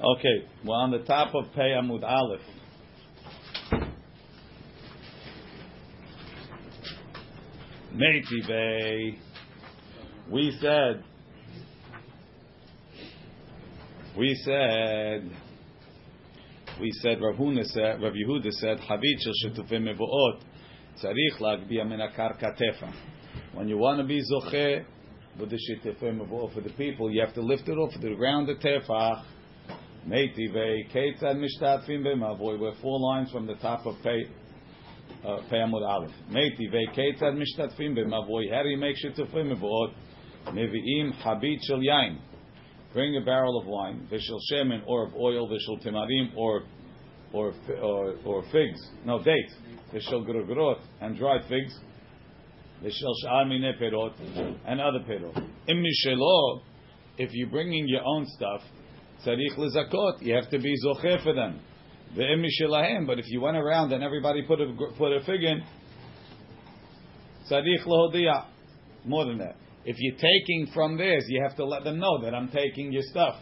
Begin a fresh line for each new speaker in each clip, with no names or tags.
Okay, we're on the top of Pei Amud Aleph. Meitivei. We said, we said, we said, Rav said, Rav Yehuda said, Havit shel shetufei mevoot, tzarich lagbiya min akarka tefach. When you want to be zoche with the shetufei mevoot for the people, you have to lift it off the ground, the tefach. Meitivei, Ketzad Mishtatfim B'Mavoy. We're four lines from the top of Pei uh, Pei Amud Aleph. Meitivei, Ketzad Mishtatfim B'Mavoy. How do you make Shitufim Mavot? Mevi'im Habit Shel Yain. Bring a barrel of wine, Vishel Shemen, or of oil, Vishel Timarim, or or or, or figs. No, dates. Vishel Grogrot, and dried figs. Vishel Sha'ar Mine Perot, and other perot. Im Mishelo, if you're bringing your own stuff, tzarich lezakot. You have to be zocher for them. Ve'em. But if you went around and everybody put a put a fig in, tzarich lehodia. More than that. If you're taking from theirs, you have to let them know that I'm taking your stuff.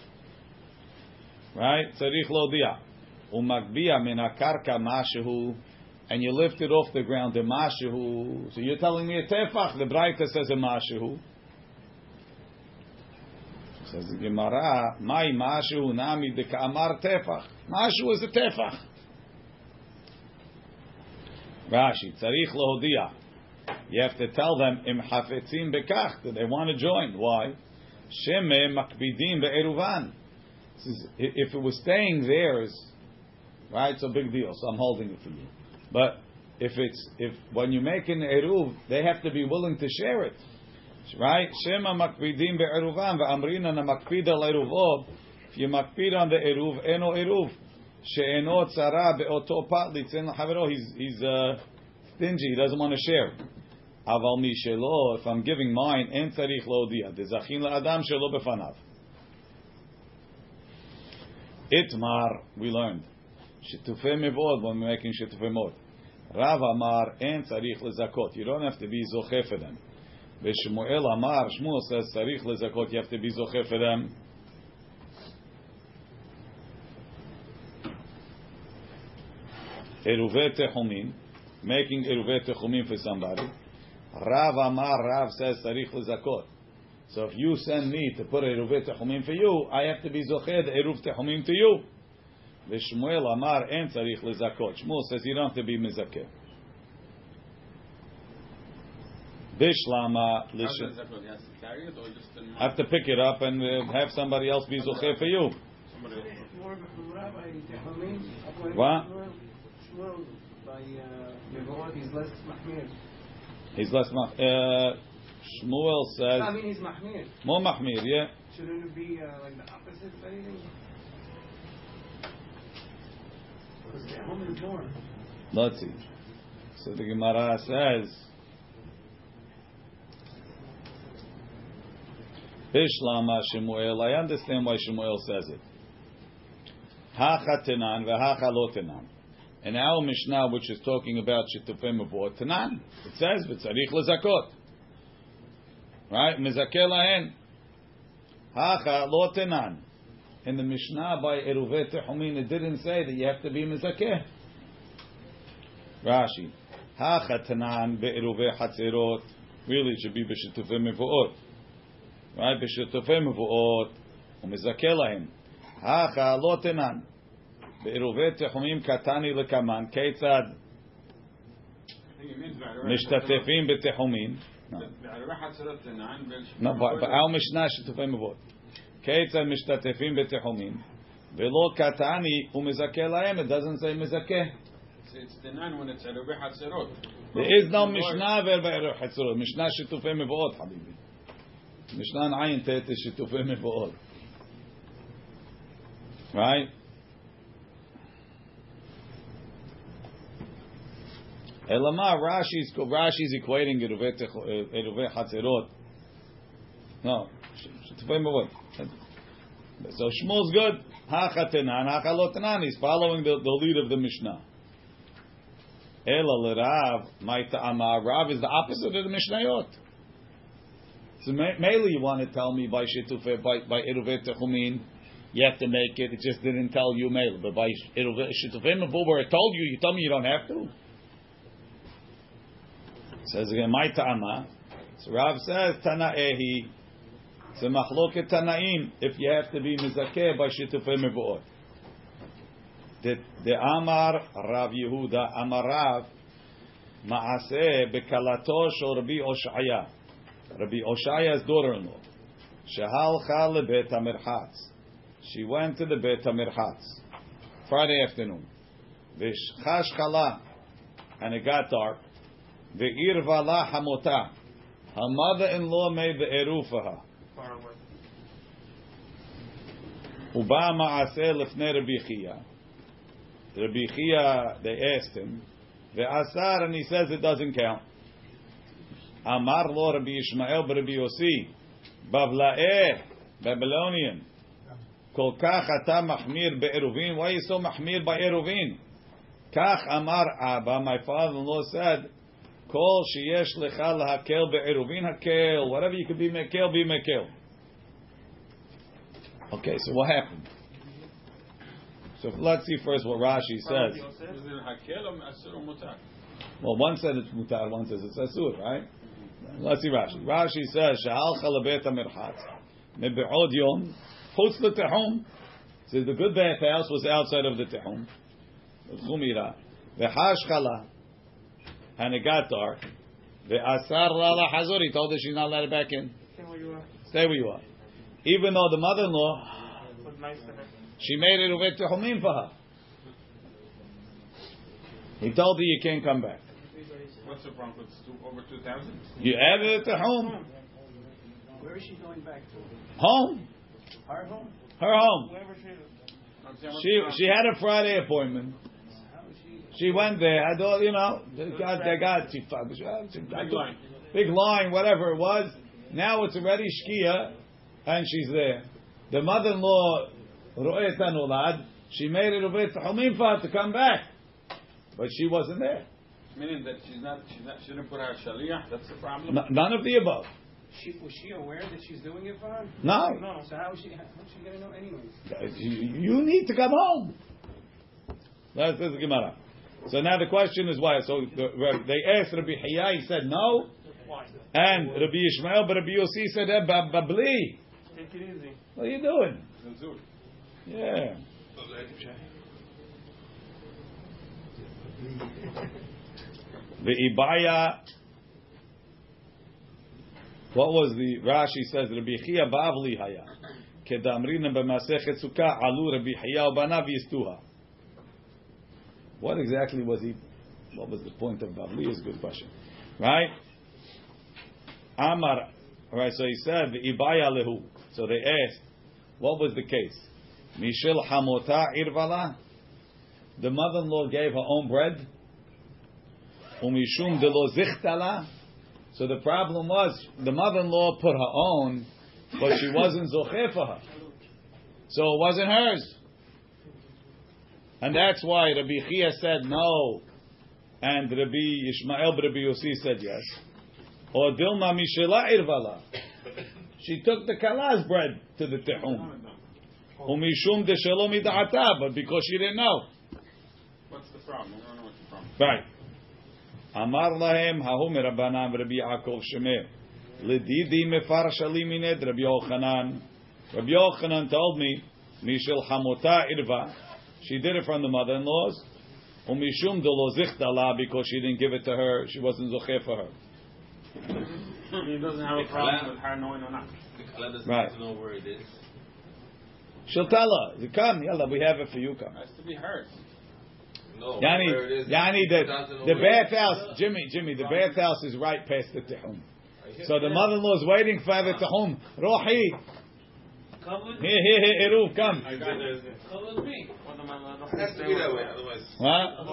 Right? Tzarich lehodia. Umakbia min akarka mashehu. And you lift it off the ground, the mashehu. So you're telling me a tefach. The Braita says a mashehu. Says the Gemara, "My mashu nami de kamar tefach." Mashu is a tefach. Rashi, tzarich lohodia. You have to tell them im hafetzim bekach that they want to join. Why? Sheme makbidim be'eruvan. If it was staying theirs, right? It's a big deal. So I'm holding it for you. But if it's if when you make an eruv, they have to be willing to share it. Right? Shema makpidim be'eruvam ve'amrina na makpid al. If you makpid on the eruv, eno eruv. She'eno tzara be'oto pat litzen l'chavero. He's, he's uh, stingy. He doesn't want to share. Aval mi shelo. If I'm giving mine, en tzarich lo dia. Dezachin la'adam shelo befanav. Itmar, we learned. Shitufei mevod when we're making shitufei mod. Rav Amar, en tzarich lezakot. You don't have to be zoche for them. Veshmuel Amar, Shmuel says, Sarich lezakot, you have to be zocher for them. Making eruvet techumin for somebody. Rav Amar, Rav says, Sarich lezakot. So if you send me to put eruvet techumin for you, I have to be zocher the eruv to you. Veshmuel Amar, and Sarich lezakot. Shmuel says, you don't have to be mezakeh. Bishlama listen. I have to pick it up and uh, have somebody else be zocher for you. What? He's less mahmir. Uh, Shmuel says.
I mean, he's mahmir.
More mahmir, yeah.
Shouldn't it be uh, like the opposite of anything? Because the home is more.
Let's see. So the Gemara says. Shemuel. I understand why Shemuel says it. Hacha tenan v'hacha lo tenan. In our Mishnah, which is talking about shitufei mavot tenan, it says v'tzarich lezakot. Right? Mezakeh lahen. Hacha lo. In the Mishnah by Eruvet Tehumin, it didn't say that you have to be mezakeh. Rashi. Hacha tenan be'eruve hatzerot. Really, it should be b'shitufei mavot right? בשטופי מבואות ומזכה להם. הכה לא תנן. בעירובי תחומים קטני לקמן, כיצד משתתפים בתחומים. בעל משנה שיתופי מבואות. כיצד משתתפים בתחומים, ולא קטני ומזכה להם, it doesn't say מזכה.
It's the nine when it's עירובי חצרות.
There is no משנה בעירובי חצרות, משנה שיתופי מבואות, חביבי. Mishnah Ayin Tet is Shitufei Mevo'ot. Right? Elama Rashi is equating Eruvei eh, Hatzerot. No, Shitufei Mevo'ot. So Shmuel's good. Hachatenan, Hachalotenan. He's following the, the lead of the Mishnah. Ela l'Rav, Maita Amar. Rav is the opposite of the Mishnayot. So mainly you want to tell me by shitufei, by, by eruvet techumin, you have to make it. It just didn't tell you mail. But by shitufim where it told you, you told me you don't have to. Says again, my ta'ama. So Rav says tana'ehi. A machloket tanaim if you have to be mizakeh by shitufim mevuot. The the Amar Rav Yehuda Amar Rav bekalato shel Rabbi Oshaya. Rabbi Oshaya's daughter-in-law. Shehalcha lebet hamerchatz. She went to the bet hamerchatz Friday afternoon. V'shchash chala, and it got dark. Ve'ir vala hamota. Her mother-in-law made the eruv for her. Uba ma'aseh lefnei Rabbi Chia. Rabbi Chia, they asked him, ve'asar, and he says it doesn't count. Amar lo Rabbi Ishmael Rabbi Yossi, Bavla'eh, Babylonian. Kol kach ata mahmir be'eruvin. Why are you so mahmir by eruvin? Kach amar Abba, my father-in-law said, Kol sheyesh lecha lahakel be'eruvin hakel. Whatever you can be mekel, be mekel. Okay, so what happened? So let's see first what Rashi says.
Is it hakel or asur or mutar?
Well, one said it's mutar, one says it's asur, right? Let's see Rashi. Rashi says, "Sha'al chalabet amirchat mebe'od yom chutz letehum." Says the good bathhouse was outside of the tehum, chumira. Ve'hash chala, and it got dark. Ve'asar la hazor. He told her she's not allowed back in.
Stay where you are.
Stay where you are. Even though the mother-in-law,
Look nice to her.
she made it uvet tehumim for her. He told her you can't come back.
What's the problem? It's two, over 2,000?
You have it at home.
Where is she going back to?
Home.
Her home?
Her home.
She is.
I'm saying, what's
She
the problem?
she had a Friday appointment.
She?
She went there. I thought, you know, they got they got she she- she-
Big line.
big line, whatever it was. Now it's already shkia, and she's there. The mother-in-law, Ro'et Anulad, she made it a bit humim for her to come back, but she wasn't there.
Meaning that she's not, she's not, she didn't put her shaliyah, that's the problem?
N- none of the above.
She, was she aware that she's doing it for her?
No.
No. So how is she, how is she going to know anyways?
You, you need to come home. That's, that's the Gemara. So now the question is why? So the, they asked Rabbi Hiya, he said no,
Why?
and Rabbi Ishmael, but Rabbi Yossi said, eh, ba- babli.
Take it easy.
What are you doing?
Zazur.
Yeah. The Ibaya. What was the Rashi says? Rabbi Chia Bavli Haya. Kedamrina b'masechet sukkah alu Rabbi Chia ubanav yistuha. What exactly was he? What was the point of Bavli? Is a good question, right? Amar. Right. So he said Ibaya lehu. So they asked, what was the case? Mishel hamota irvala. The mother-in-law gave her own bread. Umishum de lo zichtala. So the problem was the mother-in-law put her own, but she wasn't zocheh for her. So it wasn't hers. And that's why Rabbi Chia said no, and Rabbi Ishmael Rabbi Yossi said yes. Or Dilma Mishela Irvala. She took the kala's bread to the tehum. Umishum de shalom but because she didn't know.
What's the problem? I don't know what's the problem.
Right. Amar lahem hahu merabanam Rabbi Yaakov Shemer. Ledidi mefar shalim mined Rabbi Yochanan. Rabbi Yochanan told me, Mishel hamota irva. She did it from the mother-in-laws. Umishum de lo zichtala, because she didn't give it to her. She wasn't zocheh for her.
He doesn't have a problem with her knowing or not.
The Kala doesn't
Right.
have to know where it is.
She'll tell her, you come, yalla, we have it for you, come.
It has to be hers.
No,
Yani,
where it is.
Yani, the, the
where it is.
bathhouse, Jimmy, Jimmy, the bathhouse is right past the tehum. So the mother-in-law is waiting for the tehum. Rohi,
Come with
here, here, here, Eruv, come.
Come with me.
It has to be that way, otherwise.
What?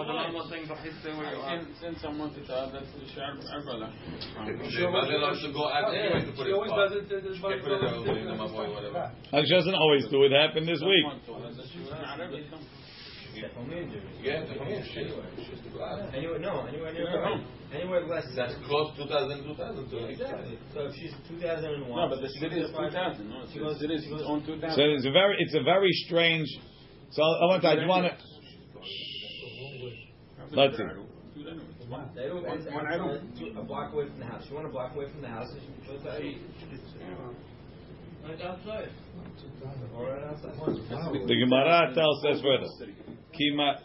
Since, since someone to tell that's the shar Arbala.
The mother-in-law should go out anyway to put
She
it
always does it to this
She can put it there, you know, my.
She doesn't always do it. Happened this week.
Techumin Jews.
Yeah, Techumin, shit.
Anywhere.
It's just glass.
Anywhere, no, anywhere near
Yeah.
home. Anywhere less
That's close 2000, 2000 to
Exactly. So if she's 2001.
No, but the city is
to
2000. No,
she goes-
city is
she
on 2000.
So it's a very, it's a very strange. So I want to. You want to? Let's see.
The Eruv
One- one
outside, a block away from the house. You want a block away from the house, she goes to Eruv. Like outside. Or right outside.
The Gemara tells us further. Kima,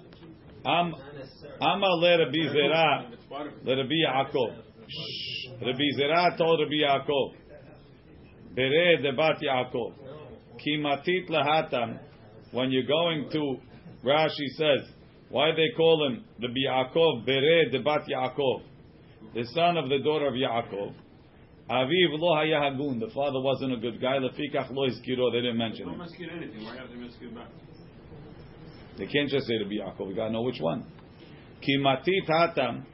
am
Not necessarily.
Amar le Rabbi Zera le Rabbi Yaakov. Rabbi Zera told Rabbi Yaakov. Bere debat Yaakov. Kimatit lahatam. When you're going to, Rashi says, why they call him Rabbi Yaakov Bere debat Yaakov, the son of the daughter of Yaakov. Aviv lo haya hagun. The father wasn't a good guy. Lefikach lo izkiro. They didn't mention him.
maskir anything. Why have to maskir back?
They can't just say to be Yaakov. We gotta know which one. Kimatit hatam.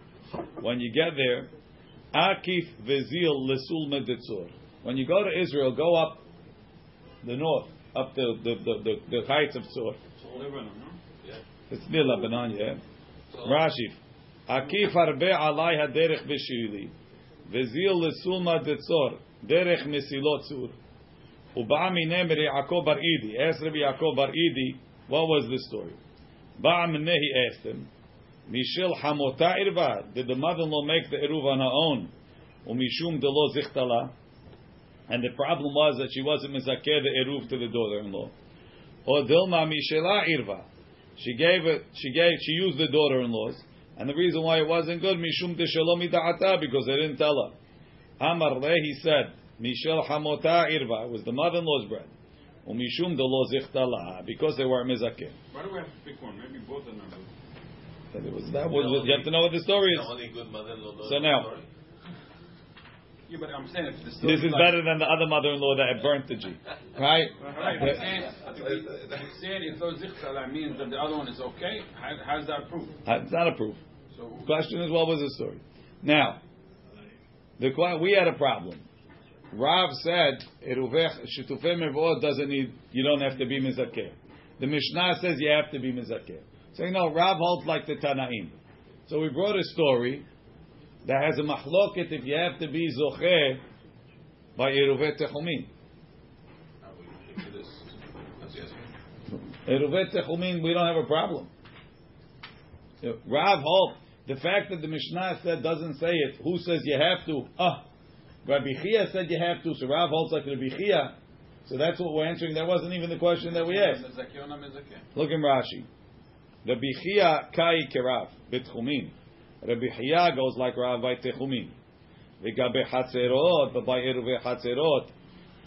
When you get there, akif vezil lesul meditzur. When you go to Israel, go up the north, up the the the, the, the heights of Tzor.
So Lebanon, no?
It's near Lebanon, yeah. Rashi. Akif harbe alai haderech b'shili. Vezil lesul meditzur. Derech mesilot tzur. Uba minem Yaakov bar Idi. Ask Rabbi Yaakov bar Idi, what was the story? Ba'a mineh, he asked him, Mishil hamota irva, did the mother-in-law make the eruv on her own? Umishum de lo zichtala. And the problem was that she wasn't mizakeh the eruv to the daughter-in-law. Or dilma mishela irva. She gave it, she gave, she used the daughter-in-laws. And the reason why it wasn't good, mishum de shalom ida'ata, because they didn't tell her. Amar he said, Mishel hamota irva, it was the mother-in-law's bread. Umishum de lo zichtala, because they were mizakeh.
Why do we have to pick one? Maybe both are not good.
That it was that was you have to know what the story
The
is.
only good mother-in-law
So now-
Yeah, but I'm saying if the story
This is
like-
better than the other mother-in-law that had burnt the G, right?
Right, but saying, if saying if those zichtala means that the other one is okay, how, how's that proof?
It's not a proof.
So
The question is, what was the story? Now, the we had a problem. Rav said, "Eruvech shetufei mevod doesn't need. You don't have to be mizakeh." The Mishnah says you have to be mizakeh. So you know, Rav holds like the Tanaim. So we brought a story that has a machloket if you have to be zocheh by Eruveh Techumin.
We look into this. That's yes.
Eruvet Techumin, we don't have a problem. Rav Holt, the fact that the Mishnah said doesn't say it, who says you have to? Ah, Rabbi Chia said you have to, so Rav holds like Rabbi Chia. So that's what we're answering. That wasn't even the question that we asked. Look in Rashi. Rabbi Chia kai kerav betchumin. Rabbi Chia goes like Rav by techumin. V'gabe chatzerot, but by eruve chatzerot,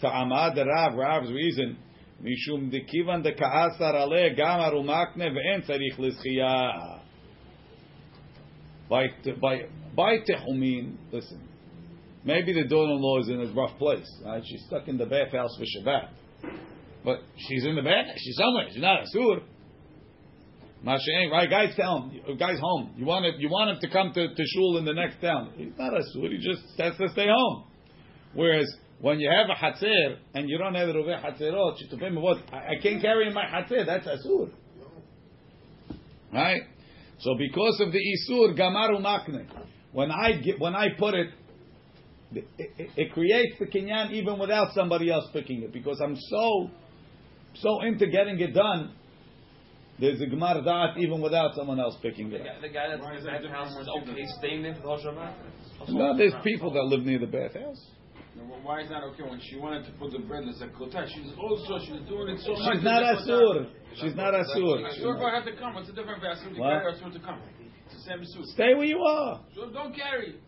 ta'amad Rav, Rav's reason, mishum de ka'asar ale gamar umakne ve'en tzarich l'zchiyah. By, by, by techumin, listen, maybe the daughter-in-law is in a rough place, right? She's stuck in the bathhouse for Shabbat. But she's in the bath, she's somewhere, she's not a sur. Masha'en, right? Guys tell him, guys home. You want him, you want him to come to, to shul in the next town. He's not a sur, he just has to stay home. Whereas when you have a hatzer and you don't have a roveh hatzerot, shitufei mevot, I, I can't carry my hatzer, that's a sur. Right? So because of the isur, gamaru makne. When I get, when I put it, it, it, it creates the kinyan even without somebody else picking it because I'm so so into getting it done. There's a gemar da'at even without someone else picking it. up.
The guy that's in the
that
bathhouse is okay staying there for the whole Shabbat?
No, there's people that live near the bathhouse.
Now, Why is that okay? When she wanted to put the bread as a kota, she's also she's doing it so much.
She's not asur. She's not asur.
Asur have to come. What's the difference between asur to
What?
carry asur to come? It's the same asur.
Stay where you are.
So don't carry.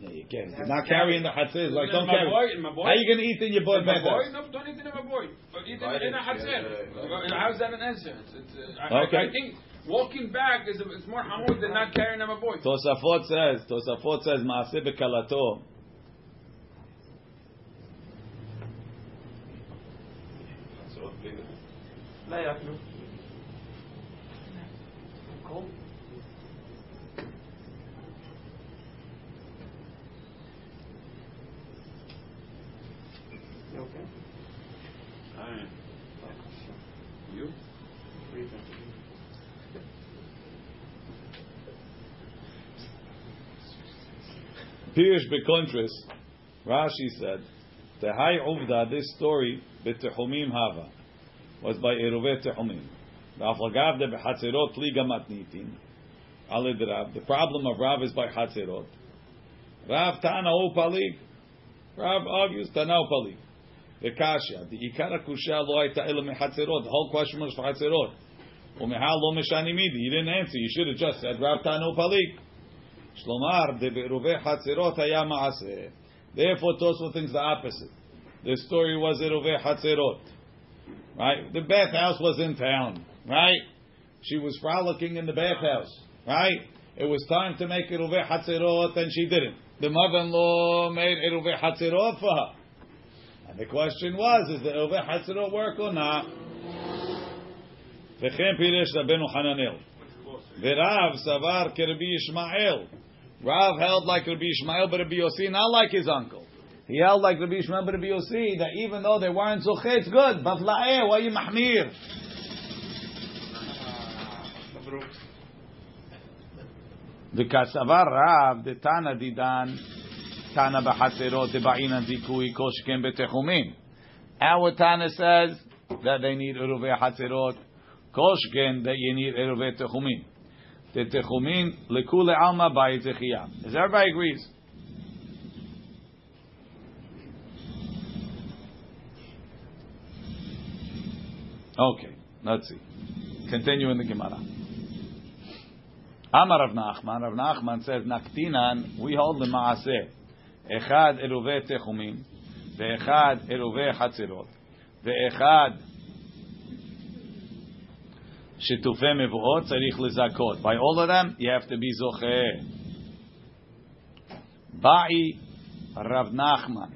No, you can't. You're not carrying the chatzir. It's Like don't
my
carry.
boy, in my boy.
How are you going to eat in your boy
In boy? No, don't eat in my boy. But eat
Right,
in a
yeah,
hatzer. How's that an answer? It's, it's, uh, I,
Okay.
I, I think walking back is it's more hamud than not carrying in my boy.
Tosafot says. Tosafot says maaseh bekalato.
So,
Pirish bekontris, Rashi said, Tehai uvda, this story, betechumim hava, was by Eruvet Tehumim. The problem of Rav is by chatzerot. Rav Tana o palik. Rav argues Tana o palik. The kasha, the ikara kusha lo hayta ela. The whole question was for chatzerot. Umehal lo meshani. You didn't answer. You should have just said Rav Tana o palik. Shlomar de beruve chatzerot haya maaseh. Therefore, Tosfot thinks the opposite. The story was eruve chatzerot. Right? The bathhouse was in town. Right? She was frolicking in the bathhouse. Right? It was time to make eruve chatzerot, and she didn't. The mother-in-law made eruve chatzerot for her. And the question was, is the eruve chatzerot work or not? וכן פירש רבנו חננאל. ורב סבר כרבי ישמעאל. Rav held like Rabbi Ishmael but Rabbi Yossi, not like his uncle. He held like Rabbi Ishmael but Rabbi Yossi, that even though they weren't zocheh, it's good. But la'eh, why you mahmir? The kasavar Rav, the Tana didan, Tana b'chatzerot, the ba'inan zikui, kol sheken betechumim. Our Tana says that they need eruvei chatzerot, kol sheken that you need eruvei techumim. The techumin lekule alma ba'yitzechiyah. As everybody agrees. Okay, let's see. Continue in the Gemara. Amar Rav Nachman. Rav Nachman says, Naktinan, we hold the maaseh. Echad eruve techumim, ve'echad eruve chatzirot, ve'echad Shetufei mevuot tzarich lezakot. By all of them, you have to be zocheh. Ba'i Rav Nachman.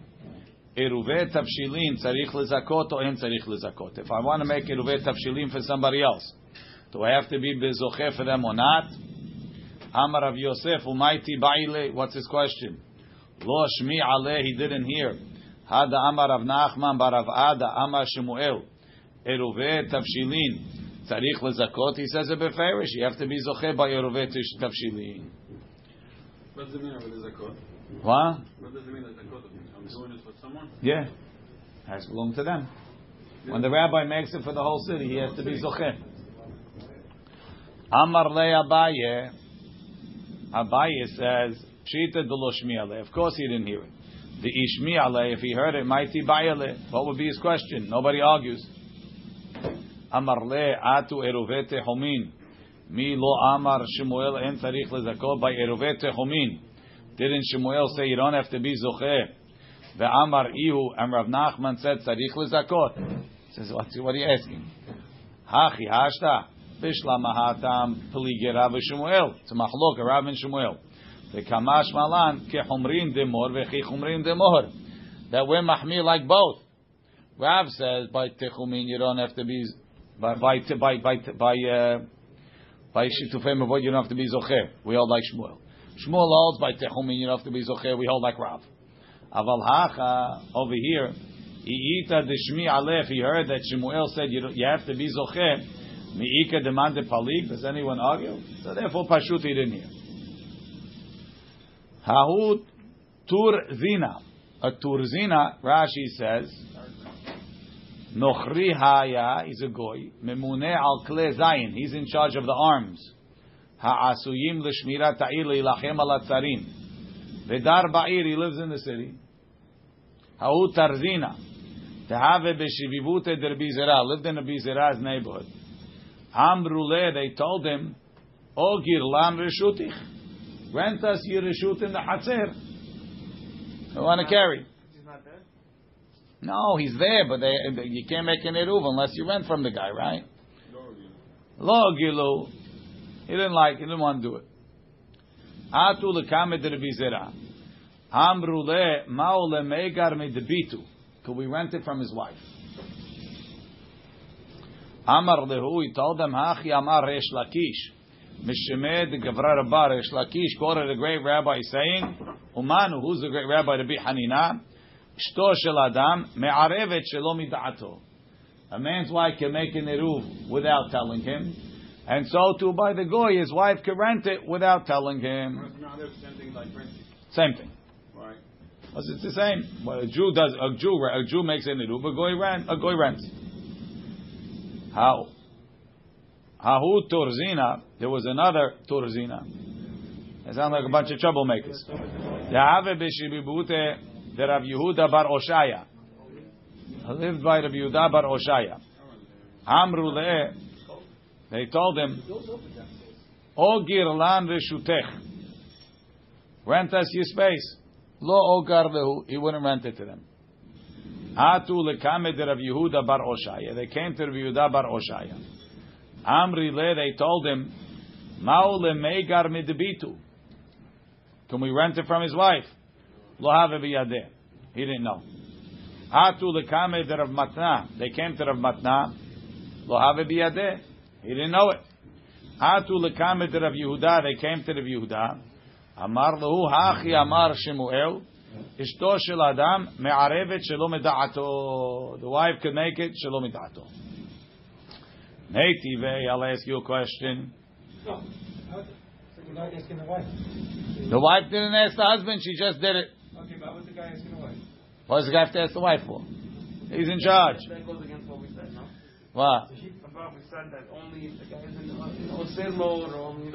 eruvei tavshilin tzarich lezakot or en tzarich lezakot. If I want to make eruvei tavshilin for somebody else, do I have to be bezocheh for them or not? Amar Rav Yosef umaiti ba'ile. What's his question? Lo shmi aleh. He didn't hear. Had Amar Rav Nachman barav Ada Amar Shemuel. Eruvet tavshilin. Tzarich lezakot, he says a beferish. You have to be zoche by Yerovet tavshilin.
What does it mean with the zakot?
What?
What does it mean with zakot? I'm doing this for someone?
Yeah. Has to belong to them. When the rabbi makes it for the whole city, he has to be zoche. Amar le Abaye. Abaye says, Pshita de Of course he didn't hear it. The Ishmi if he heard it, mighty bayale. What would be his question? Nobody argues amar le atu eruvete homin. Mi lo amar Shemuel en tzarich lezakot by eruvete homin. Didn't Shemuel say you don't have to be zocheh? The Amar Ihu and Rav Nachman said tzarich lezakot. Says what, what are you asking? Hachi hashta bishla mahatam peligera v'Shemuel. It's a machlok Rav and Shemuel. The kamash malan ke chumrin demor vechi chumrin demor. That we're mahmir like both. Rav says by techumin you don't have to be by by by by by uh, by shitufei mavod you don't have to be zocher. We all like Shmuel. Shmuel holds by techumin you don't have to be zocher. We all like Rav. Aval hacha over here. Iita deshmi alef. He heard that Shmuel said you you have to be zocher. Miika demanded palik. Does anyone argue? So therefore, Pashut he didn't hear. Hahut tur zina. A tur zina. Rashi says. Nochri Haya, he's a goy. Memune al kle zayin, he's in charge of the arms. Ha'asuyim l'shmira ta'ir le'ilachem al atzarim. Vedar ba'ir, he lives in the city. Ha'u tarzina. Tehave b'shivivute der Bizera, lived in Bizera's neighborhood. Amrule, they told him, Ogir lam reshutich. Rent us your reshut in the Hatzer. I want to carry. No, he's there, but they, you can't make an eruv unless you rent from the guy, right? Lo. He didn't like. He didn't want to do it. Atu lekamet rebizera. Amru le mao le megar me debitu. Could we rent it from his wife? Amar lehu. He told them hachi amar resh lakish. Mishemed gavra rabba resh lakish. Quoted a great rabbi saying, Umanu, who's the great rabbi to be Hanina? Shto shel adam me'arevet shelo mida'ato. A man's wife can make an eruv without telling him, and so too by the goy, his wife can rent it without telling him. Same thing. Right. Because it's the same. Well, a Jew does, a Jew, a Jew makes an eruv, a goy rent, a goy rents. How? Hahu Turzina. There was another Turzina. They sound like a bunch of troublemakers. The Rav Yehuda bar Oshaya. Lived by Rav Yehuda bar Oshaya. Amru le'eh. They told him, O girlan reshutech. Rent us your space. Lo ogar lehu. He wouldn't rent it to them. Atu lekamed Rav Yehuda bar Oshaya. They came to Rav Yehuda bar Oshaya. Amri le, they told him, Mao le megar midbitu. Can we rent it from his wife? Lo have biyadeh. He didn't know. Atu lekamed Rav Matna. They came to Rav Matna. Lo have biyadeh. He didn't know it. Atu lekamed Rav Yehuda. They came to Rav Yehuda. Amar lehu hachi amar Shemuel. Ishto shel adam me'arevet shelo meda'ato. The wife could make it shelo meda'ato. Native, I'll ask you a question.
No. You're not asking the wife.
The wife didn't ask the husband; she just did it.
Okay, but what's the guy asking the wife?
What does the guy have to ask the wife for? He's in charge.
That goes against what we said, no?
What?
About we said that only if the guy is in the mode or only.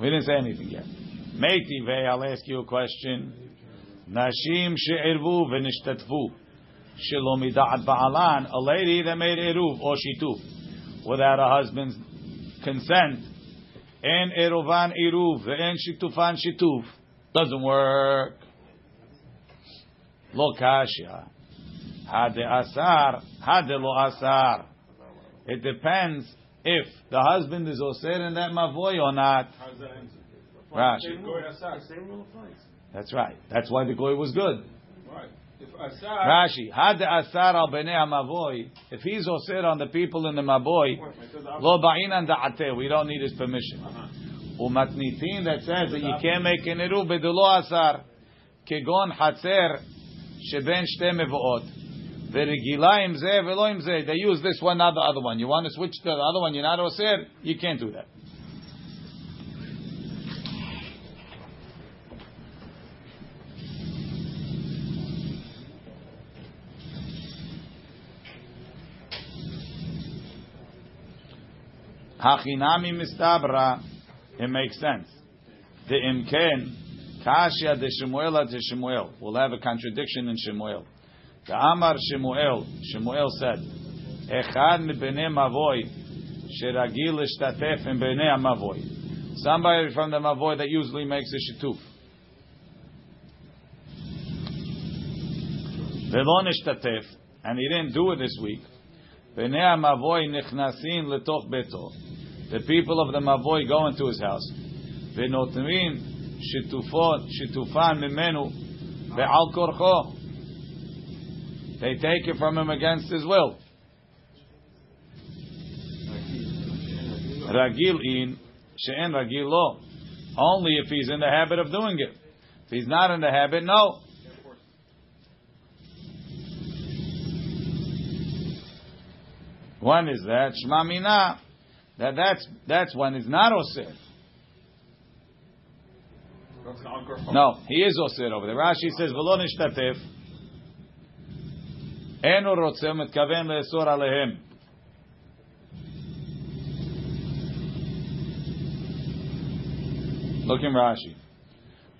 We didn't say anything yet. Native, I'll ask you a question. Nashim she'irvu v'nishtatvu. Shelo mida'at ba'alan. A lady that made eruv or shituf without a husband's consent. En eruvan eruv and shitufan shituf. Doesn't work. Lo kasha. Hade asar. Hade lo asar. It depends if the husband is osir in that mavoy or not. Rashi.
Same rule applies.
That's right. That's why the goy was good.
Right. Asar.
Rashi, had asar al bnei mavoy. If he's osir on the people in the maboy, lo ba'inan da'ateh. We don't need his permission. Umatnitin that says that you can't make an eruv bedulo asar. Kegon hatzer sheben shte mevoot. Veregila im zeh velo im zeh. They use this one, not the other one. You want to switch to the other one, you're not osir, you can't do that. Hachinami mistabra. It makes sense. The imken kashya de Shemuel de Shemuel. We'll have a contradiction in Shemuel. The Amar Shemuel. Shemuel said, "Echad mibnei mavoy sheragil ishtatef in bnei mavoy." Somebody from the mavoy that usually makes a shituf. Velo nishtatef, and he didn't do it this week. Bnei mavoy nichnasin letoch beto. The people of the mavoy go into his house. V'notrim shitufot shitufan mimenu ve'al korcho. They take it from him against his will. Ragil in she'en ragil lo. Only if he's in the habit of doing it. If he's not in the habit, no. One is that Shema Mina. That that's that's one is not osir. No, he is osir over there. Rashi says v'lo nishtatef. Enu rotzeh mitkaven le'esor alehem. Look in Rashi.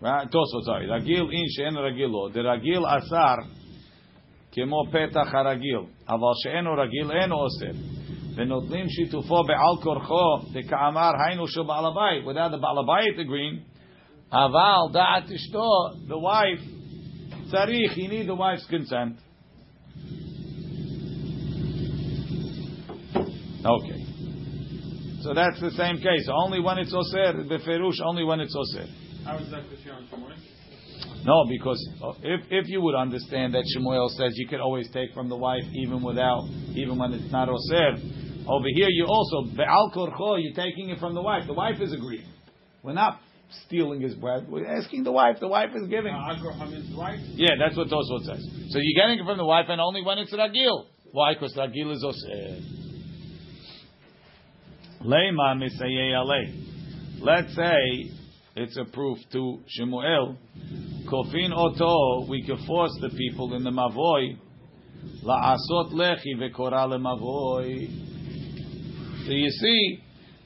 Ra- Tosfot, sorry. Ragil in she'en ragil lo. The ragil asar כמו פתח הרגיל, אבל שאינו רגיל אינו אוסר. ונוטלים שיתופו בעל כורחו, דכאמר היינו של בעל הבית, without the בעל הבית agreeing, Aval da'at ishto, the wife, tzarich, you need the wife's consent. Okay. So that's the same case. Only when it's oser, beferush, only when it's oser.
How is that on
No, because if, if you would understand that Shemuel says you can always take from the wife even without, even when it's not oser. Over here, you also, be'al korcho, you're taking it from the wife. The wife is agreeing. We're not stealing his bread. We're asking the wife. The wife is giving.
Al korcho means right.
Yeah, that's what Tosfot says. So you're getting it from the wife, and only when it's ragil. Why? Because ragil is osir. Uh, Leima misayei alei. Let's say it's a proof to Shemuel. kofin oto, we can force the people in the mavoi la'asot lechi v'kora lemavoi. So you see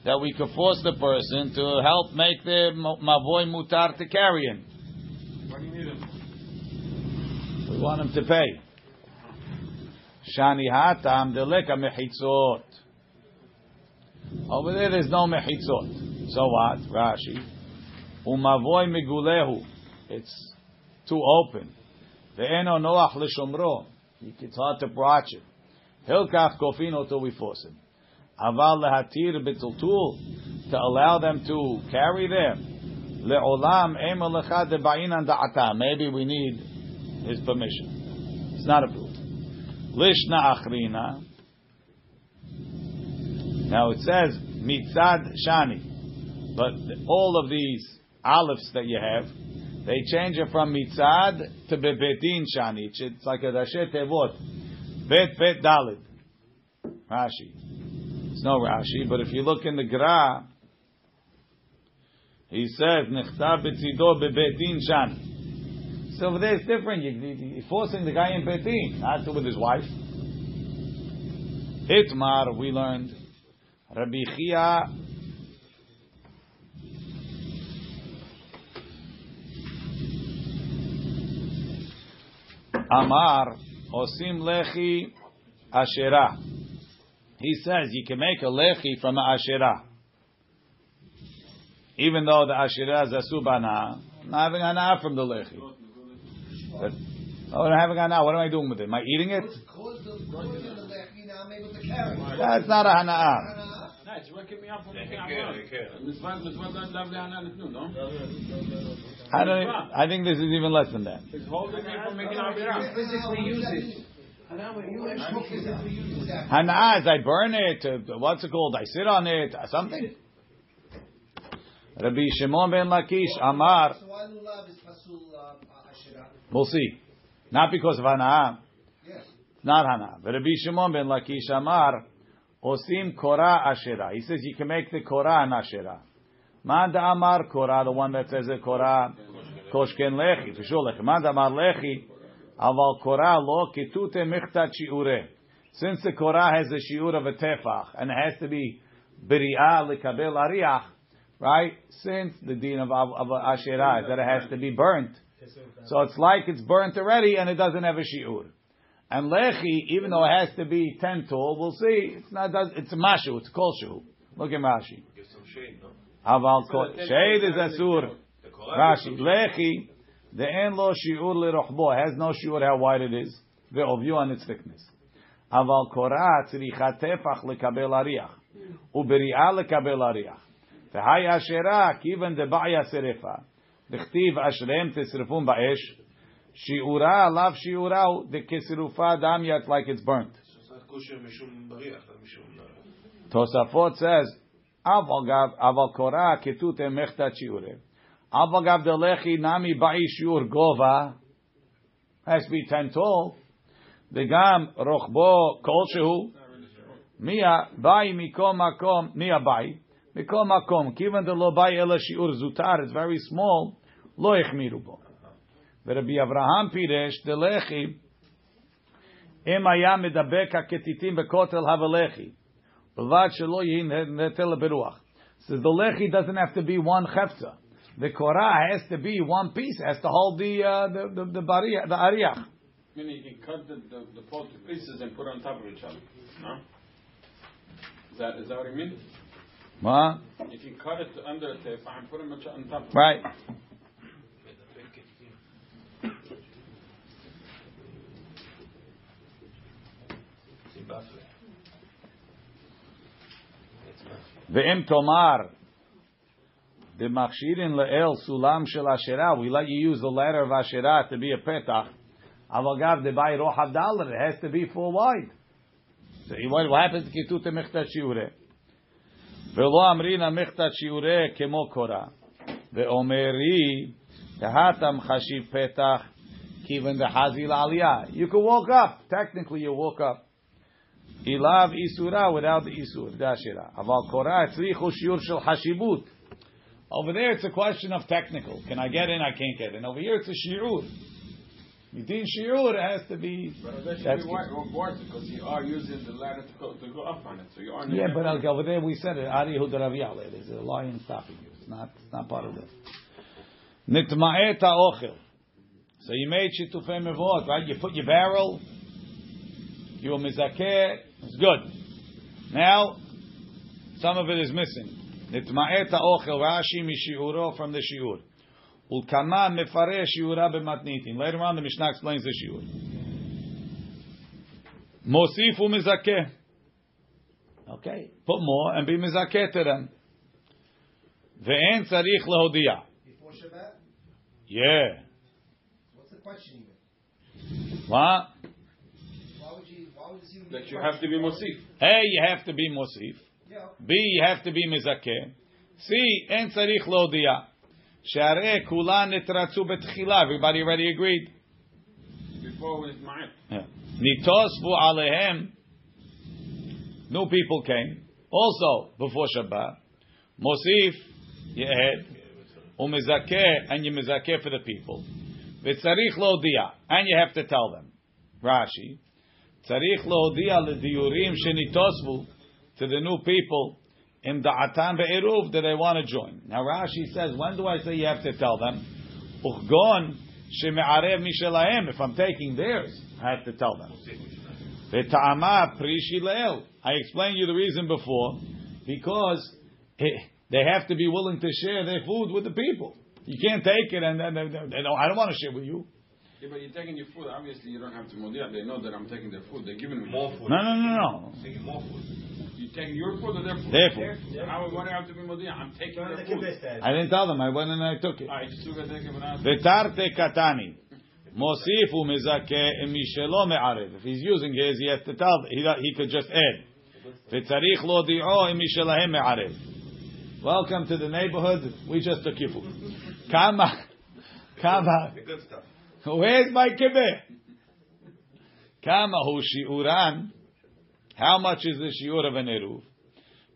that we could force the person to help make the ma- mavoi mutar to carry him.
Why do you need him?
We want him to pay. Shani hatam deleka mechitzot. Over there, there's no mechitzot. So what? Rashi. Umavoy migulehu. It's too open. Ve'eno noach l'shomro. It's hard to watch it. Hilkach kofino till we force him. Aval lehatir b'tultul. To allow them to carry them. Le'olam ema lecha deba'inan da'ata. Maybe we need his permission. It's not approved. Lishna achrina. Now it says mitzad shani, but all of these olives that you have, they change it from mitzad to bebetin shani. It's- like a rashet tevot, bet bet dalid. Rashi. No Rashi, but if you look in the Gra, he says nechtav betzido bebetin shani. So over there it's different. You, you're forcing the guy in betin, not with his wife. Itmar, we learned. Rabbi Chia. Amar osim lechi asherah. He says you can make a lechi from a asherah, even though the asherah is a subana. I'm not having ana from the lechi. But, oh, I'm having ana. What am I doing with it? Am I eating it? That's not a hana'ah.
No, it's me up from making Avraham. Mitzvah, mitzvah, lav le'ana nitnu, no?
I don't. I think this is even less than that.
It's holding me from making Avraham.
Physically use it.
Hana'ah is I burn it. Uh, what's it called? I sit on it. Uh, something. Rabbi Shimon ben Lakish Amar. We'll see. Not because of hana'ah.
Yes.
Not hana'ah. But Rabbi Shimon ben Lakish Amar. Osim korah ashera. He says you can make the korah an ashera. Manda amar korah, the one that says the korah, koshken lechi, for sure lechi. Manda amar lechi, aval korah lo kitute michtat shiure. Since the korah has a shiur of a tefach, and it has to be biri'ah lekabel ariach, right? Since the din of, of, of ashera is that it has to be burnt. So it's like it's burnt already and it doesn't have a shiur. And lechi, even though it has to be ten tall, we'll see. It's not. does- It's a mashu. It's a kolshu. Look at Rashi.
Give some shade, no?
Aval shade is asur. Rashi lechi the en lo shiur lerochbo has no shiur how wide it is. Ve'ovyu on its thickness. Aval korah tzricha tefach lekabel ariach. Uberi'ah lekabel ariach. V'hay ashera kiven The serefa. Dechtiv ashrem tesrifun ba'esh. Shiura alav shiurau dekesirufa damyat like it's burnt. Tosafot says, Aval korah ketut emechta shiure. מחתת שיעורה. אבל גב דלכי נמי באי שיעור גובה, has to be ten tall, וגם רוחבו כלשהו, מיה באי מקום מקום, מיה באי, מכל מקום, כיוון דלא באי אלא שיעור זוטר, it's very small, לא החמירו בו. ורבי אברהם פירש, דלכי, אם היה מדבק הכתיתים בכותל הבלחי, בלבד שלא יהיה נטל ברוח. So the lechi doesn't have to be one chefza. The korah has to be one piece. It has to hold the uh, the the the, bariach, the ariach.
Meaning you can cut the, the, the pot to pieces and put on top of each other. No? Is that, is that what you mean?
What?
If you cut it under the tefah and put them on top of it.
Right.
שים באפלה.
we let you use the ladder of asherah to be a petach. Avagav de bay roch havdaler. It has to be full wide. So what happens to kitute mechtat shiure? Ve'lo amrina mechtat shiure kemo kora. Ve'omeri tehatam chashiv petach kiven the hazil aliyah. You can walk up. Technically, you walk up. Ilav isura without the isur, the ashira. Aval korah tzrichu shiur shel hashibut. Over there, it's a question of technical. Can I get in? I can't get in. Over here, it's a shiur. Midin shiur it has to be.
But that should
That's
be wor- worse because you are using the ladder to go, to go up on it. So you are.
Yeah, but okay, over there we said it. Ari Hudraviyale. There's a lion stopping you. It's not. It's not part of this. Nitma'et ha'ochel. So you made shitufei mevot, right? You put your barrel. You were mizakeh. It's good. Now, some of it is missing. Nitma'et ha'ochel. Rashi mishiuro from the shiur. Ulkama mefareh shiura b'matnitin. Later on, the Mishnah explains the shiur. Mosifu mizakeh. Okay, put more and be mizakeh to them. Ve'en tzarich lehodia.
Before Shabbat?
Yeah.
What's the question even?
What?
Why would you, why would this even
That you have to be mosif.
A, you have to be mosif.
Yeah.
B, you have to be mizakeh. C, en tzarich lehodia. She'areh kulan nitratzu betchila. Everybody already agreed.
Before with ma'at.
Yeah. Nitosvu alehem. New people came. Also, before Shabbat. Mosif, yehed. Umizakeh, and you mizakeh for the people. V'tzarich lodia, and you have to tell them. Rashi. Tzarich lodia l'diyurim shenitosvu, to the new people, in da'atan be'eruv, that they want to join. Now Rashi says, when do I say you have to tell them? Uchgon sheme'arev. If I'm taking theirs, I have to tell them. I explained you the reason before, because eh, they have to be willing to share their food with the people. You can't take it and then I don't want to share with you.
Yeah, but you're taking your food. Obviously, you don't have to modia. They know that I'm taking their food. They're giving me more food.
No, no, no, no.
Taking more food.
You taking your food or their food?
Their food.
How why do I have to be modia? I'm taking their food.
I didn't tell them. I went and I took it.
I just took a take of an answer.
V'tarte katani. Mosif umizakeh mishelo me'arev. If he's using his, he has to tell. He, he could just add. V'tzarich lo di'o mishelahem me'arev. Welcome to the neighborhood. We just took your food. Kama, kama.
The good stuff.
Where's my kibbeh? Kama hu shi'uran. How much is the shi'ur of an eruv?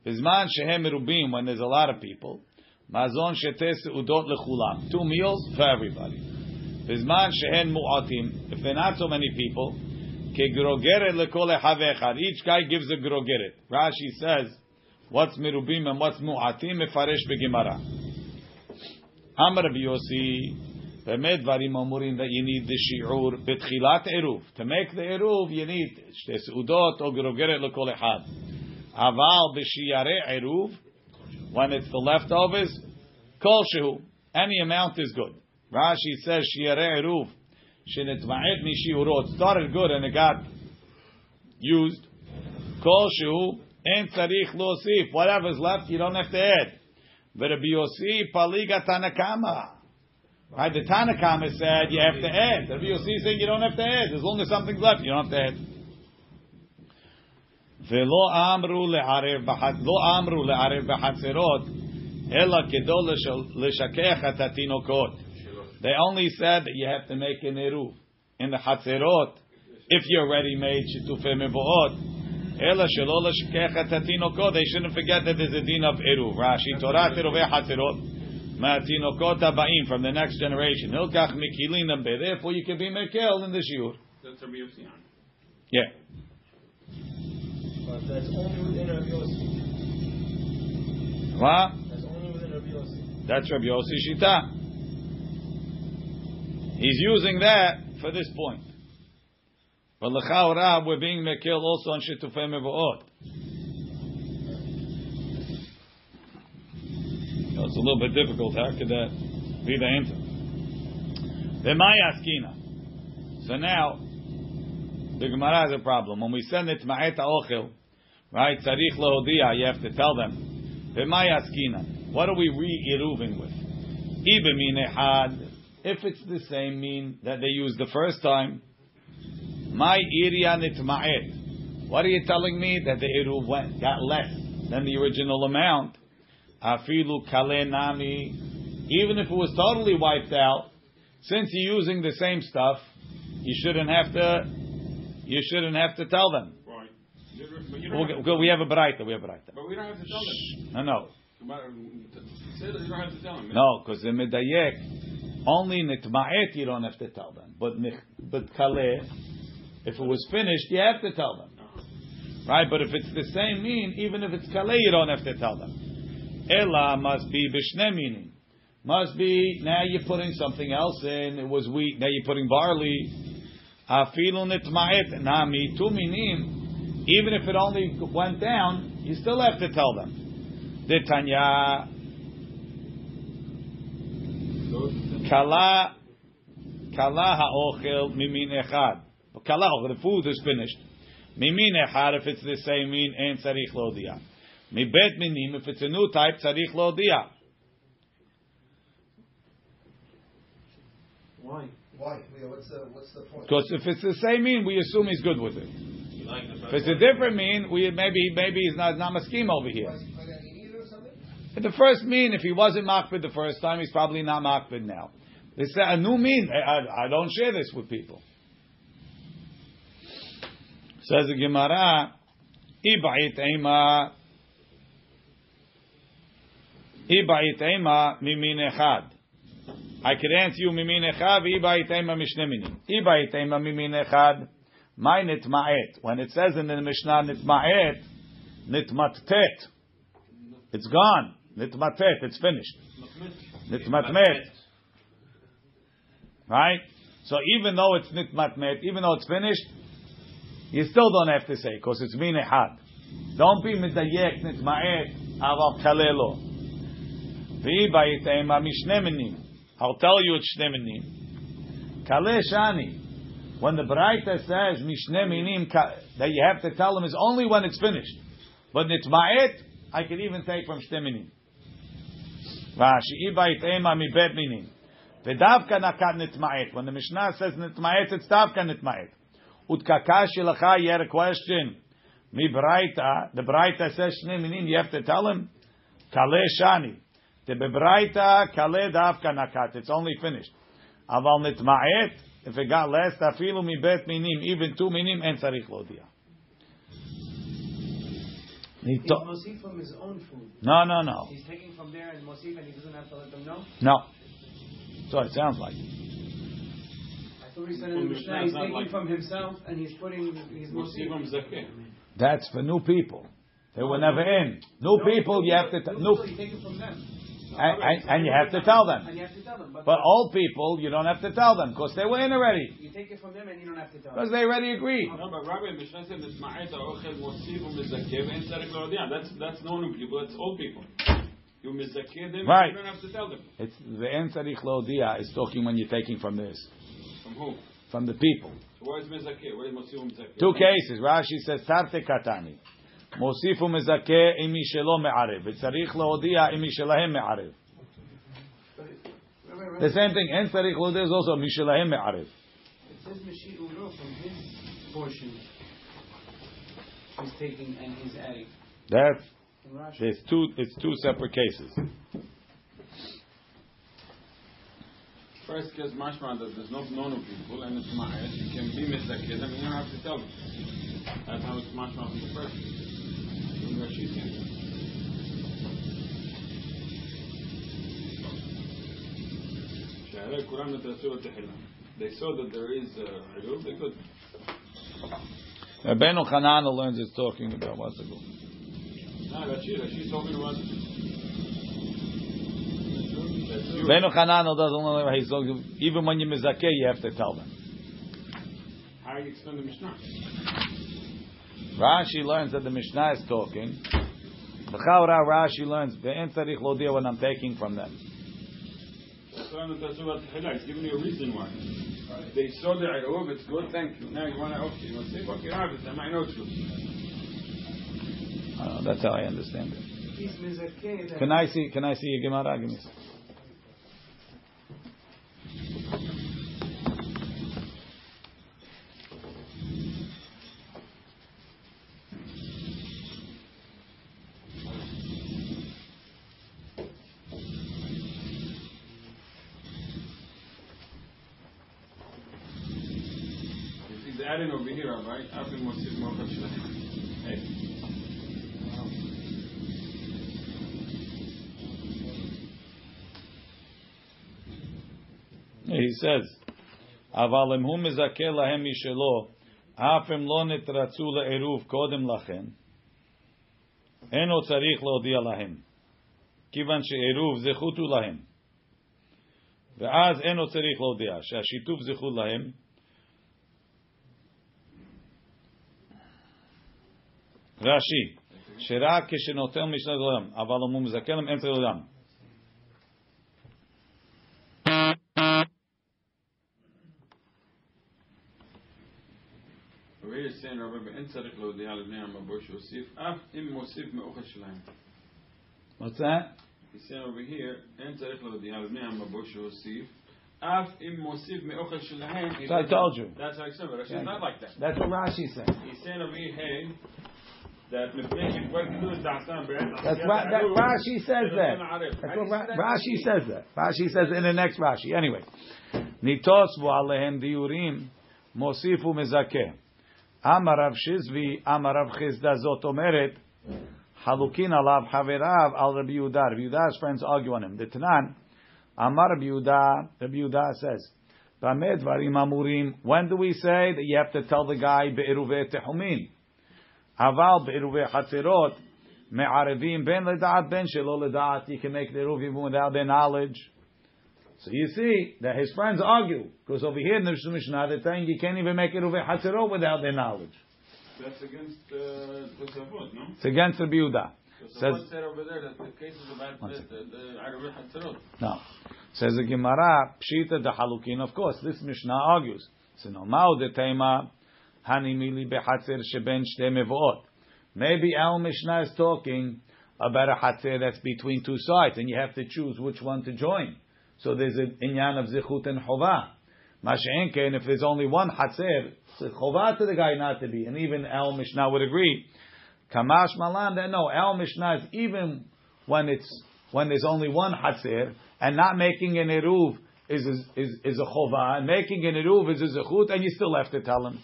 Bizman shehem erubim, when there's a lot of people. Mazon sheteh udot lechulam. Two meals for everybody. Bizman shehen mu'atim. If there are not so many people, kegrogeret lekol echad ve'echad. Each guy gives a grogeret. Rashi says, what's merubim and what's mu'atim? Mefaresh begemara. Amar Yossi, that you need the shi'ur. To make the eruv, you need shte seudot or gerogeret lekol echad. B'shiyare eruv, when it's the leftovers, kol shehu, any amount is good. Rashi says shiyare eruv, shenetma'ed mi shi'urot. Started good and it got used. Kol shehu, en tzarich whatever Whatever's left, you don't have to add. Verbi Yossi paliga tanakama. Right, the Tanakama said you have to add. The Rabbi Yossi is saying you don't have to add. As long as something's left, you don't have to add. ולא אמרו לערב בחצ- לא אמרו לערב בחצרות, אלא כדו לש- לשכך את התינוקות. They only said that you have to make an eruv in the chatzerot if you already made shitufei mevoot. אלא שלא לשכך את התינוקות. They shouldn't forget that there's a din of eruv. Rashi, תורת עירובי חצרות. From the next generation. Therefore, you can be Mekel in the Shiur. Yeah.
But that's only within Rabbi Yossi.
What?
That's only within Rabbi Yossi.
That's Rabbi Yossi Shita. He's using that for this point. But Lechaurah, we're being Mekel also on Shetufim Evo'ot. It's a little bit difficult. How could that be the answer? V'may So now, the Gemara has a problem. When we send it ma'et ha'ochel, right, tzarich lehodia, you have to tell them. V'may What are we re-iruving with? Ibemin echad. If it's the same mean that they used the first time, my iria nitma'et. What are you telling me that the iruv went got less than the original amount? Afilu kale nami. Even if it was totally wiped out, since you're using the same stuff, you shouldn't have to. You shouldn't have to tell them.
Right. But you don't
We'll
to-
we have a braita. We have a braita.
But we don't have to tell them.
No, no.
Say that you don't have to tell him.
No, because the medayek only nitma'et you don't have to tell them, but but kaleh, if it was finished, you have to tell them, uh-huh. right? But if it's the same mean, even if it's kaleh, you don't have to tell them. Ella must be b'shne meaning. Must be now you're putting something else in. It was wheat. Now you're putting barley. Afilu nitma'et nami two minim. Even if it only went down, you still have to tell them. The Kala Kala ha'ochel mimin echad. Kala the food is finished. Mimin echad, if it's the same mean, ein tzarich lodia. Mi bet minim, if it's a new type, tzarich lodia.
Why?
Why? What's the what's the point?
Because if it's the same mean, we assume he's good with it.
Like
If it's a different mean, we maybe maybe he's not not scheme over
here.
here.
is he playing that idiot or something?
But the first mean, if he wasn't makbid the first time, he's probably not makbid now. It's a new mean. I, I, I don't share this with people. Says the Gemara, Ibait ema, Ibait ema mimin echad. I could answer you mimin echad, Ibait ema mishne minim. Ibait ema mimin echad, my nitma'et. When it says in the Mishnah nitma'et, nitmattet. It's gone. Nitmatet. It's finished. Nitmatmet. Right? So even though it's nitmatmet, even though it's finished, you still don't have to say because it's min ehad. Don't be medayek nitmaet aval kalelo. I'll tell you it's shne minim. Kale shani. When the Braita says mishne minim, ka- that you have to tell them is only when it's finished. But nitmaet, I can even take from shne minim. Rashi, ibayit ema mi bet minim. V'davka nakat nitmaet. When the Mishnah says nitmaet, it's davka nitmaet. Utkakash yelacha, you had a question. Mi braita, the braita says Shneminim, you have to tell him. Kale shani. The bebraita kale davka nakat. It's only finished. Aval nitmaet, if it got less, tafilu mi bet minim, even two minim, en tzarich lodia.
He's Mosif from his own food.
No, no, no.
He's taking from there and Mosif and he doesn't have to let them know?
No. That's what it sounds like.
I thought he said in the Mishnah he's taking
like-
from himself and he's putting his Mosif.
That's for new people. They were never in. New people, you have to t- new,
people, you take it from them.
And, and, and you have to tell them.
And you have to tell them. But,
But old people, you don't have to tell them because they were in already.
you take it from them and you don't have to tell them.
Because they already agreed.
No, but Rabbi Mishnah said nitma'et ha'ochel mosivim mizakeh ve'en tzarich l'odia. That's that's known people. That's old people. You mizakeh them.
Right.
You don't have to tell them.
It's the En Tzarich Lodia is talking when you're taking from this,
From who?
from the people.
So where is mizakeh? Where is mosivim mizakeh?
Two cases. Rashi says Tarte Katani. מוסיף ומזכה עם מי שלא מערב, וצריך להודיע עם מי שלהם מערב. The same thing, אין צריך להודיע is also מי שלהם מערב.
It says Mashiach Uno from his portion. He's taking and he's adding.
That's,
In Rashi.
there's two, it's two separate cases.
First case mashma that there's not known of people and it's ma'ash, you can be mistaken, I mean you don't have to tell them. That's how it's mashma from the first. From Rashi says. They saw that there is a uh, they could.
Rabbeinu Hanana learns it's talking about what's the ago.
No, ah, Rashi, Rashi's talking about
Ben doesn't know he's even when you mizakeh, you have to tell them.
How do you explain the Mishnah?
Rashi learns that the Mishnah is talking. How Rashi learns ve'en tzarich lodia when I'm taking from them.
He's giving you a reason why. They saw the Eruv, it's good, thank you. Now you want to, okay, you want to say, okay, Rav, it's a minor truth.
Uh, that's how I understand it. Can I see, can I see your Gemara? Give me says, אבל אם הוא מזכה להם משלו, אף אם לא נתרצו לעירוב קודם לכן, אינו צריך להודיע להם, כיוון שעירוב זכות הוא להם. ואז אינו צריך להודיע שהשיתוף זכות להם, רש"י, שרק כשנוטל משנה לעולם, אבל אם הוא מזכה להם אין צריך לעולם.
ויש saying רבי ואין צריך להודיע לבני המבוא שהוסיף אף אם מוסיף מאוכל שלהם.
What's that?
He's saying over here, אין צריך להודיע לבני המבוא שהוסיף אף אם מוסיף מאוכל שלהם.
So I told you.
That's how I said it. It's
Yeah.
not like that.
That's what Rashi said.
He's saying over here, hey, that מפני שכבר קיבלו את דעתם בעת
That's
עשיית
right. That
העירוב,
Rashi says
זה
that.
נותן ערב.
That's
I
what
didn't
Ra-
say that.
Rashi says that. Rashi says in the next Rashi. Anyway, נתוספו עליהם דיורים, מוסיף ומזכה. אמר רב שזבי, אמר רב חסדה, זאת אומרת, חלוקין עליו חבריו על רבי יהודה. רבי יהוda's friends argue on him. דתנן, אמר רבי יהודה, רבי יהודה says, במה דברים אמורים? When do we say that you have to tell the guy בעירובי תחומין? אבל בעירובי חצרות, מערבים בין לדעת בין שלא לדעת, you can make the עירוב even without their knowledge. So you see that his friends argue, because over here in the Mishnah they're saying you can't even make it over Hatzerot without their knowledge.
That's against uh, Tosafot, no?
It's against Rabbi Yehuda. Says,
said over there that the case is about the, the, the
No. Says the Gemara, Pshita the Halukin, of course, this Mishnah argues. So no mao de tema, Hanimili behatzer sheben shte. Maybe our Mishnah is talking about a hatzer that's between two sides, and you have to choose which one to join. So there's an inyan of zichut and chova. and if there's only one hatzer, it's chova to the guy not to be, and even our Mishnah would agree. Kamash malan, that no, our Mishnah is even when it's when there's only one hatzer and not making an eruv is is is, is a chova and making an eruv is a zechut and you still have to tell him.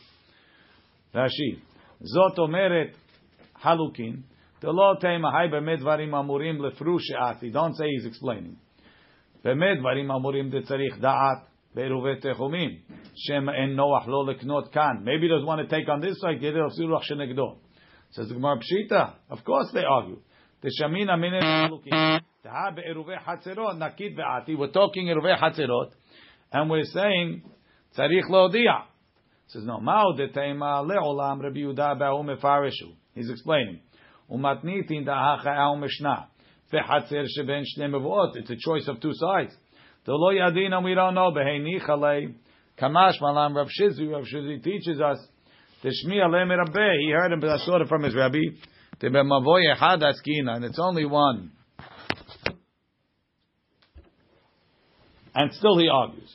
Rashi, zot omeret halukin. Delo tema hay bemed dvarim amurim lefru she'ati. Don't say he's explaining. Amurim de tzarich da'at be'eruvet techumim. Shem en noach lo leknot kan. Maybe doesn't want to take on this side. Shenegdo. Says Gemara Pshita. Of course they argue. Teshamina minen halukin. Taha be'eruve hatzerot nakid ve'ati. We're talking eruve hatzerot, and we're saying tzarich lodia. Says no. He's explaining. Ve'hatzer sheben shnei mevuot. It's a choice of two sides. The lo yadina we don't know. Behei nichalei. Kamash malam Rav Shizvi. Rav Shizvi teaches us. Tishmi alem Rabbe. He heard him, but I saw it from his rabbi. the Tebemavoy echad askina, and it's only one. And still he argues.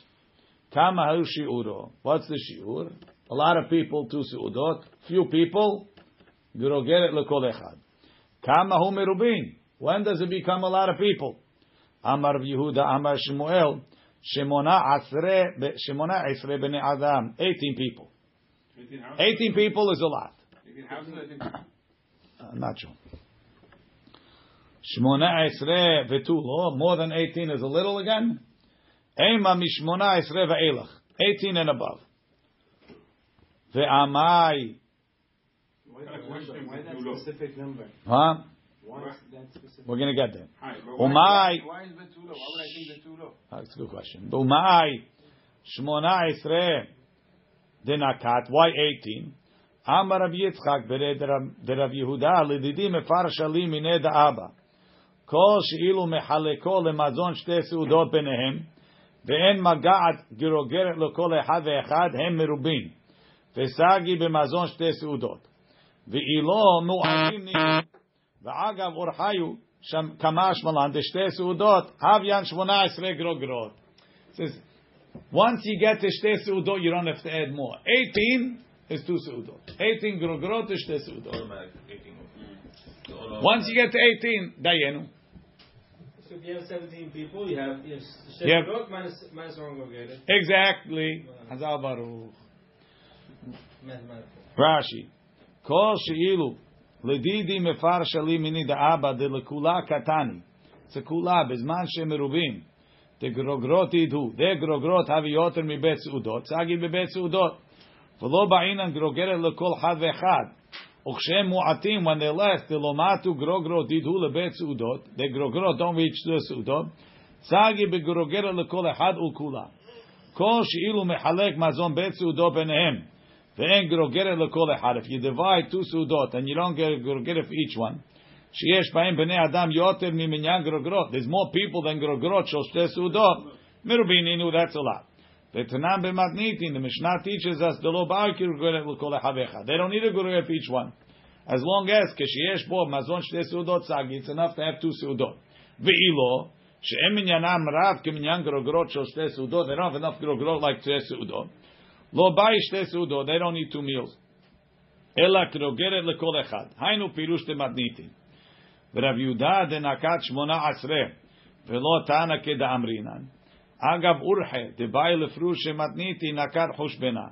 Kama hu shiuro. What's the shiur? A lot of people, two seudot. Few people, gerogeret lekol echad. Kama hu merubin. When does it become a lot of people? Amar Yehuda, Amar Shmuel, Shemona asre, be- Shemona esre bnei Adam. 18 people.
18
people is a lot.
18 houses, I think.
Uh, not sure. Shmona esre vetulo, more than 18 is a little again. Ema mishmona esre ve'elach, 18 and above. Ve'amai,
Why that
question
number? Why
for
that
Tulo.
specific number?
huh?
Why is that specific?
We're going to get there.
Hi, but
Umay.
why, why is Betulo? Why would I think Betulo?
That's a good question. Umai, shmona esre denakat, why 18? Amar Rav Yitzchak bered Rav Yehuda, lididi mefar shali mined Abba. כל שאילו מחלקו למזון שתי סעודות ביניהם, ואין מגעת גרוגרת לכל אחד ואחד, הם מרובים. וסגי במזון שתי סעודות. ואילו מועטים נהיים, ואגב אור חיו, שם כמה שמלן, דשתי סעודות, הוויין שמונה עשרה גרוגרות. says, once you get to שתי סעודות, you don't have to add more. 18 is two סעודות. 18 גרוגרות is שתי סעודות.
Automatic 18. So, uh,
Once you get to 18, דיינו.
So if you have 17 people, you have you have
You have-
Sheffield minus minus one congregated.
Exactly. Hazal Baruch.
Mathematical.
Rashi. Kol she'ilu לדידי מפר שלי מיני דאבא דלכולה קטני. It's a kula, בזמן שהם מרובים. The grogrot idhu. The grogrot have yoter mi bet seudot. Tzagi be bet seudot. V'lo ba'inan grogeret lekol had ve'chad. Ukshem mu'atim, when they left, the lomatu grogrot idhu lebet seudot. The grogrot don't reach the seudot. Tzagi be grogeret lekol echad ukula. Kol she'ilu mechalek mazon bet seudot benehem. Ve'en grogeret lekol echad. If you divide two seudot and you don't get a grogeret for each one, שיש בהם בני אדם יותר ממניין גרוגרות. There's more people than גרוגרות של שתי סעודות. מרוביננו, that's a lot. ותנם במתניתין, the Mishnah teaches us, דלא באו כגרוגרת לכל אחד ואחד. They don't need a גרוגרת for each one. As long as כשיש בו מזון שתי סעודות סגי, it's enough to have two סעודות. ואילו, שאין מניינם רב כמניין גרוגרות של שתי סעודות, they don't have enough גרוגרות like שתי סעודות. לא באי שתי סעודות, they don't need two meals. אלא גרוגרת לכל אחד. היינו פירוש דמתניתין. ורב יהודה דנקת שמונה עשרה, ולא תנא כדאמרינן. אגב אורחה, דבאי לפרוש מתניתי נקת חושבנה.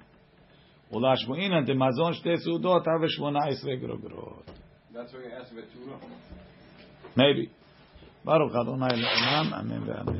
ולהשמועינן דמזון שתי סעודות, הווה שמונה עשרה גרוגרות.
That's why you asked about two.
Maybe. ברוך אדוני לעולם, אמן ואמן.